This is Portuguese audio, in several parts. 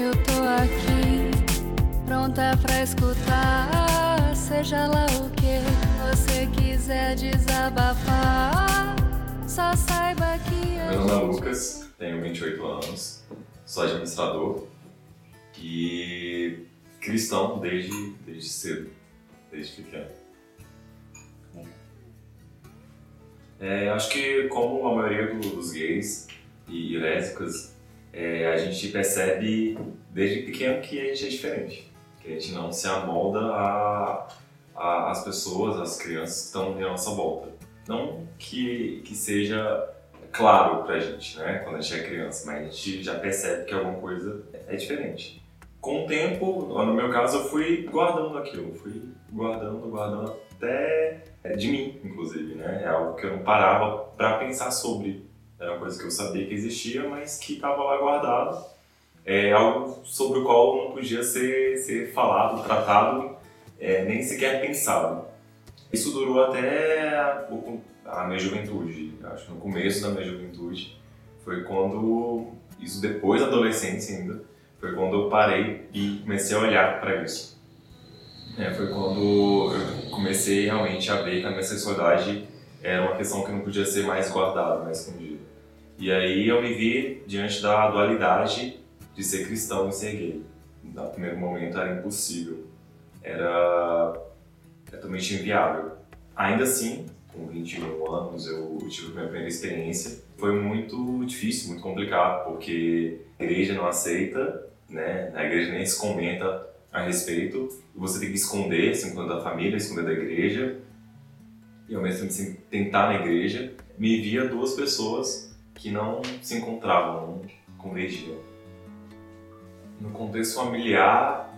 Eu tô aqui, pronta pra escutar. Seja lá o que você quiser desabafar, só saiba que Meu nome é Lucas, tenho 28 anos, sou administrador e cristão desde, desde cedo, desde pequeno. É, acho que como a maioria do- dos gays e lésbicas, é, a gente percebe desde pequeno que a gente é diferente, que a gente não se amolda a, a- às pessoas, às crianças que estão à nossa volta. Não que, que seja claro pra gente, né, quando a gente é criança, mas a gente já percebe que alguma coisa é diferente. Com o tempo, no meu caso, eu fui guardando aquilo, fui guardando, guardando até é, de mim, inclusive, né? É algo que eu não parava pra pensar sobre. Era uma coisa que eu sabia que existia, mas que estava lá guardado. É algo sobre o qual não podia ser, ser falado, tratado, é, nem sequer pensado. Isso durou até o- a minha juventude, acho que no começo da minha juventude. Foi quando, isso depois da adolescência ainda, foi quando eu parei e comecei a olhar para isso. É, foi quando eu comecei realmente a ver que a minha sexualidade era uma questão que não podia ser mais guardada, mais escondida. E aí eu me vi diante da dualidade de ser cristão e ser gay. No primeiro momento era impossível, era totalmente inviável. Ainda assim, com 21 anos, eu tive a minha primeira experiência. Foi muito difícil, muito complicado, porque a igreja não aceita, né? A igreja nem se comenta a respeito. Você tem que esconder, se esconder da família, esconder da igreja. E ao mesmo tempo tentar na igreja, me via duas pessoas que não se encontravam, não convergiam. No contexto familiar,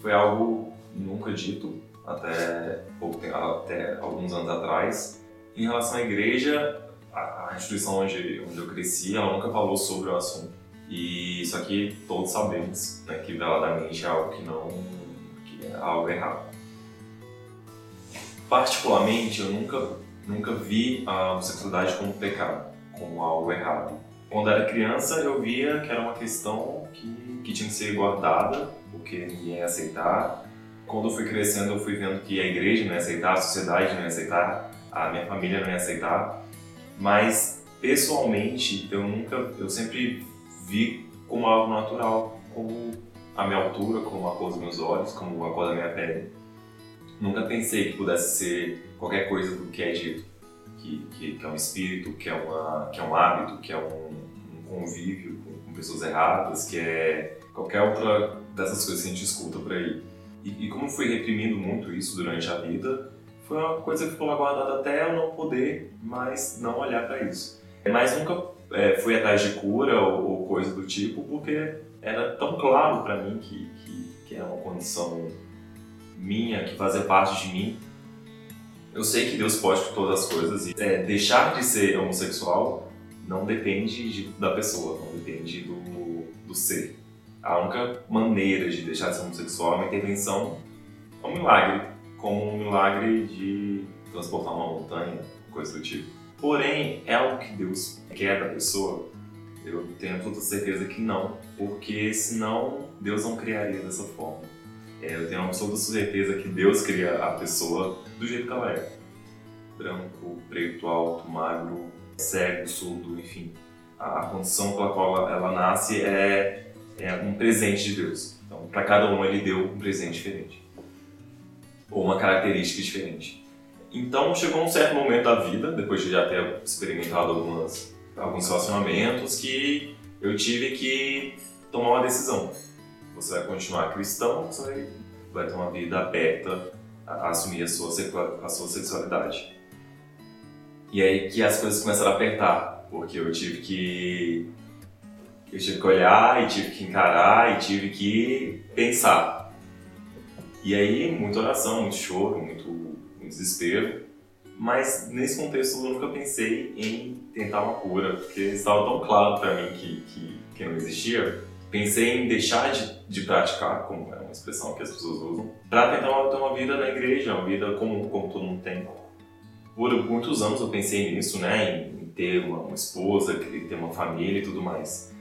foi algo nunca dito, até, até alguns anos atrás. Em relação à igreja, a, a instituição onde, onde eu cresci, ela nunca falou sobre o assunto. E isso aqui todos sabemos, né, que veladamente é algo que não, que é algo errado. Particularmente, eu nunca, nunca vi a homossexualidade como pecado, como algo errado. Quando era criança, eu via que era uma questão que, que tinha que ser guardada, porque ninguém ia aceitar, quando eu fui crescendo, eu fui vendo que a igreja não ia aceitar, a sociedade não ia aceitar, a minha família não ia aceitar. Mas, pessoalmente, eu nunca, eu sempre vi como algo natural, como a minha altura, como a cor dos meus olhos, como a cor da minha pele. Nunca pensei que pudesse ser qualquer coisa do que é dito, que, que, que é um espírito, que é, uma, que é um hábito, que é um, um convívio com, com pessoas erradas, que é qualquer outra dessas coisas que a gente escuta por aí. E, e como fui reprimindo muito isso durante a vida, foi uma coisa que ficou guardada até eu não poder mais não olhar para isso. Mas nunca é, fui atrás de cura ou, ou, coisa do tipo, porque era tão claro para mim que, que, que era uma condição minha, que fazia parte de mim. Eu sei que Deus pode todas as coisas e é, deixar de ser homossexual não depende de, da pessoa, não depende do, do ser a única maneira de deixar de ser homossexual é uma intervenção, é um milagre, como um milagre de transportar uma montanha, coisa do tipo. Porém, é algo que Deus quer da pessoa? Eu tenho toda certeza que não, porque senão Deus não criaria dessa forma. É, eu tenho absoluta certeza que Deus cria a pessoa do jeito que ela é. Branco, preto, alto, magro, cego, surdo, enfim. A condição pela qual ela nasce é é um presente de Deus. Então, para cada um ele deu um presente diferente. Ou uma característica diferente. Então, chegou um certo momento da vida, depois de já ter experimentado algumas, alguns relacionamentos, que eu tive que tomar uma decisão. Você vai continuar cristão, você vai, ter uma vida aberta a, a assumir a sua, a sua sexualidade. E aí que as coisas começaram a apertar, porque eu tive que eu tive que olhar e tive que encarar e tive que pensar. E aí, muita oração, muito choro, muito, muito desespero. Mas nesse contexto eu nunca pensei em tentar uma cura, porque estava tão claro para mim que, que, que não existia. Pensei em deixar de, de praticar, como é uma expressão que as pessoas usam, para tentar ter uma vida na igreja, uma vida comum, como todo mundo tem. Por muitos anos eu pensei nisso, né, em ter uma, uma esposa, ter uma família e tudo mais.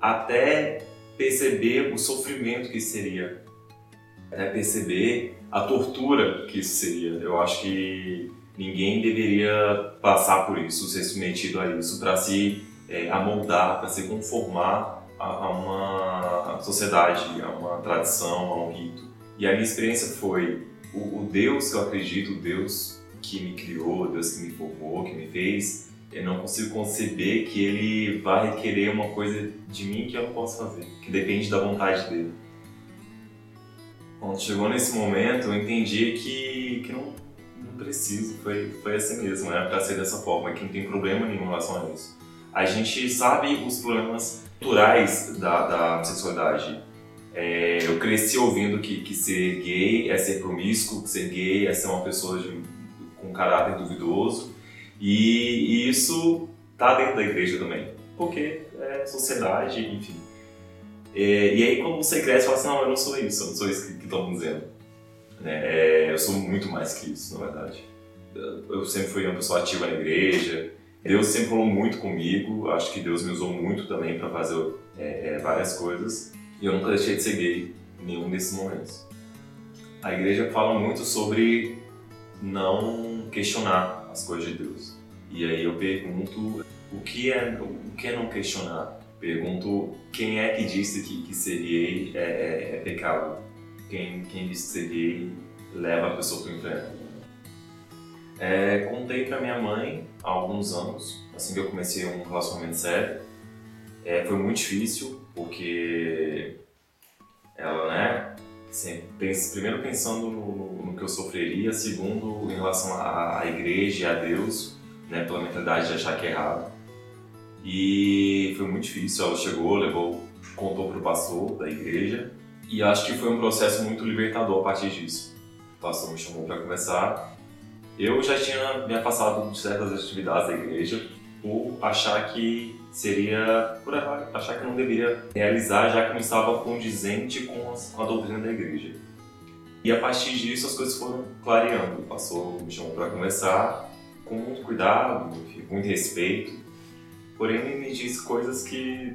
até perceber o sofrimento que seria, até perceber a tortura que isso seria. Eu acho que ninguém deveria passar por isso, ser submetido a isso para se é, amoldar, para se conformar a, a uma sociedade, a uma tradição, a um rito. E a minha experiência foi o, o Deus que eu acredito, o Deus que me criou, o Deus que me formou, que me fez, eu não consigo conceber que ele vai requerer uma coisa de mim que eu não posso fazer, que depende da vontade dele. Quando chegou nesse momento, eu entendi que, que não, não preciso, foi, foi assim mesmo, né? Pra ser dessa forma, que não tem problema nenhum em relação a isso. A gente sabe os problemas culturais da, da sexualidade. É, eu cresci ouvindo que, que ser gay é ser promíscuo, que ser gay é ser uma pessoa de, com caráter duvidoso. E, e isso está dentro da igreja também, porque é sociedade, enfim. É, e aí quando você cresce, você fala assim, não, eu não sou isso, eu não sou isso que estão dizendo. Né? É, eu sou muito mais que isso, na verdade. Eu sempre fui uma pessoa ativa na igreja, Deus sempre falou muito comigo, acho que Deus me usou muito também para fazer é, é, várias coisas, e eu nunca deixei de ser gay em nenhum desses momentos. A igreja fala muito sobre não questionar as coisas de Deus. E aí eu pergunto o que é, o que é não questionar? Pergunto quem é que disse que, que ser gay é, é, é pecado? Quem, quem disse que ser gay leva a pessoa para o inferno? É, contei para minha mãe há alguns anos, assim que eu comecei um relacionamento sério. É, foi muito difícil, porque ela, né, sempre, primeiro pensando no, no, que eu sofreria, segundo em relação à, à igreja e a Deus, né, pela mentalidade de achar que é errado. E foi muito difícil, ela chegou, levou, contou para o pastor da igreja, e acho que foi um processo muito libertador a partir disso. O pastor me chamou para conversar. Eu já tinha me afastado de certas atividades da igreja por achar que seria por achar que não deveria realizar já que não estava condizente com, com a doutrina da igreja. E a partir disso as coisas foram clareando. Passou, me chamou para conversar com muito cuidado, com muito respeito. Porém, me disse coisas que,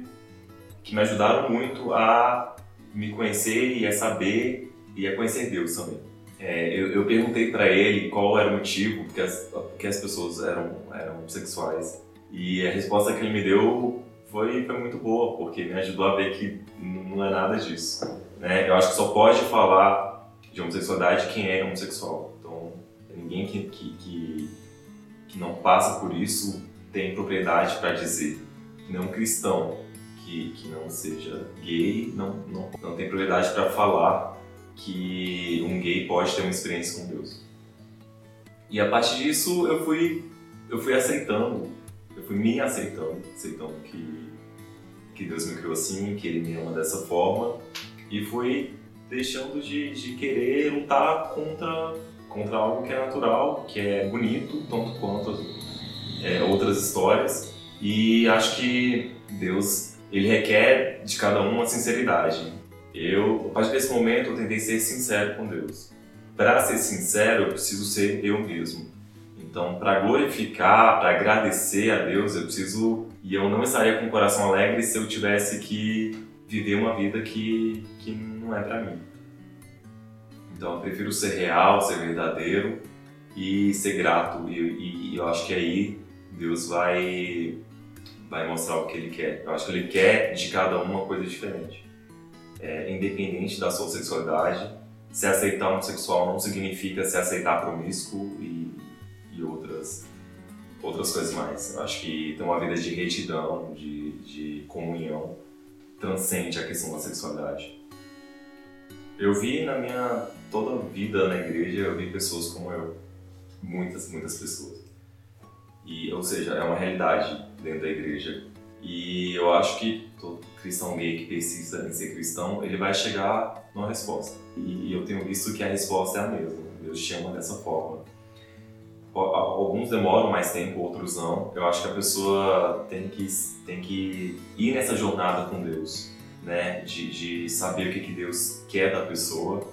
que me ajudaram muito a me conhecer e a saber e a conhecer Deus também. É, eu, eu, perguntei para ele qual era o motivo porque as, porque as pessoas eram, eram sexuais e a resposta que ele me deu foi, foi muito boa, porque me ajudou a ver que não é nada disso. Né? Eu acho que só pode falar de homossexualidade quem é homossexual. Então, ninguém que, que, que, que não passa por isso tem propriedade para dizer. Não cristão que, que não seja gay não, não, não tem propriedade para falar que um gay pode ter uma experiência com Deus. E a partir disso eu fui, eu fui aceitando eu fui me aceitando, aceitando que, que Deus me criou assim, que Ele me ama dessa forma, e fui deixando de, de querer lutar contra, contra algo que é natural, que é bonito, tanto quanto é, outras histórias, e acho que Deus ele requer de cada um uma sinceridade. Eu, a partir desse momento, eu tentei ser sincero com Deus. Para ser sincero, eu preciso ser eu mesmo. Então, para glorificar, para agradecer a Deus, eu preciso. E eu não estaria com o coração alegre se eu tivesse que viver uma vida que, que não é para mim. Então, eu prefiro ser real, ser verdadeiro e ser grato. E, e eu acho que aí Deus vai, vai mostrar o que Ele quer. Eu acho que Ele quer de cada um uma coisa diferente. É, independente da sua sexualidade, se aceitar um sexual não significa se aceitar promíscuo e e outras, outras coisas mais. Eu acho que ter uma vida de retidão, de, de comunhão, transcende a questão da sexualidade. Eu vi na minha toda vida na igreja, eu vi pessoas como eu. Muitas, muitas pessoas. E, ou seja, é uma realidade dentro da igreja. E eu acho que todo cristão gay que precisa em ser cristão, ele vai chegar numa resposta. E eu tenho visto que a resposta é a mesma. Deus chama dessa forma alguns demoram mais tempo, outros não. Eu acho que a pessoa tem que, tem que ir nessa jornada com Deus, né? De, de saber o que, que Deus quer da pessoa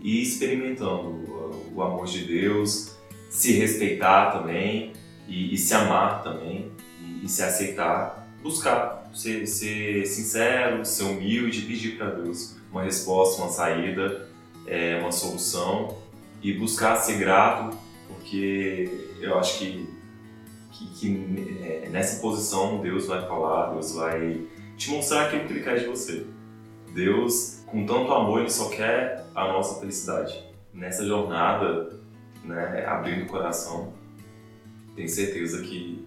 e experimentando o amor de Deus, se respeitar também e, e se amar também e, e, se aceitar buscar, ser, ser sincero, ser humilde, pedir para Deus uma resposta, uma saída, é, uma solução e buscar ser grato, porque eu acho que, que, que é, nessa posição Deus vai falar, Deus vai te mostrar aquilo que Ele quer de você. Deus, com tanto amor, Ele só quer a nossa felicidade. Nessa jornada, né, abrindo o coração, tenho certeza que,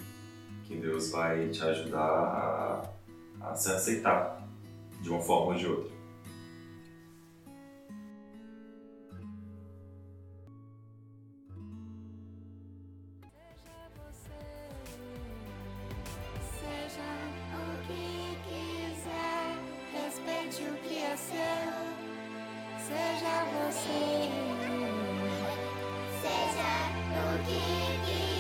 que Deus vai te ajudar a, a se aceitar de uma forma ou de outra. Seja você, seja o que quiser.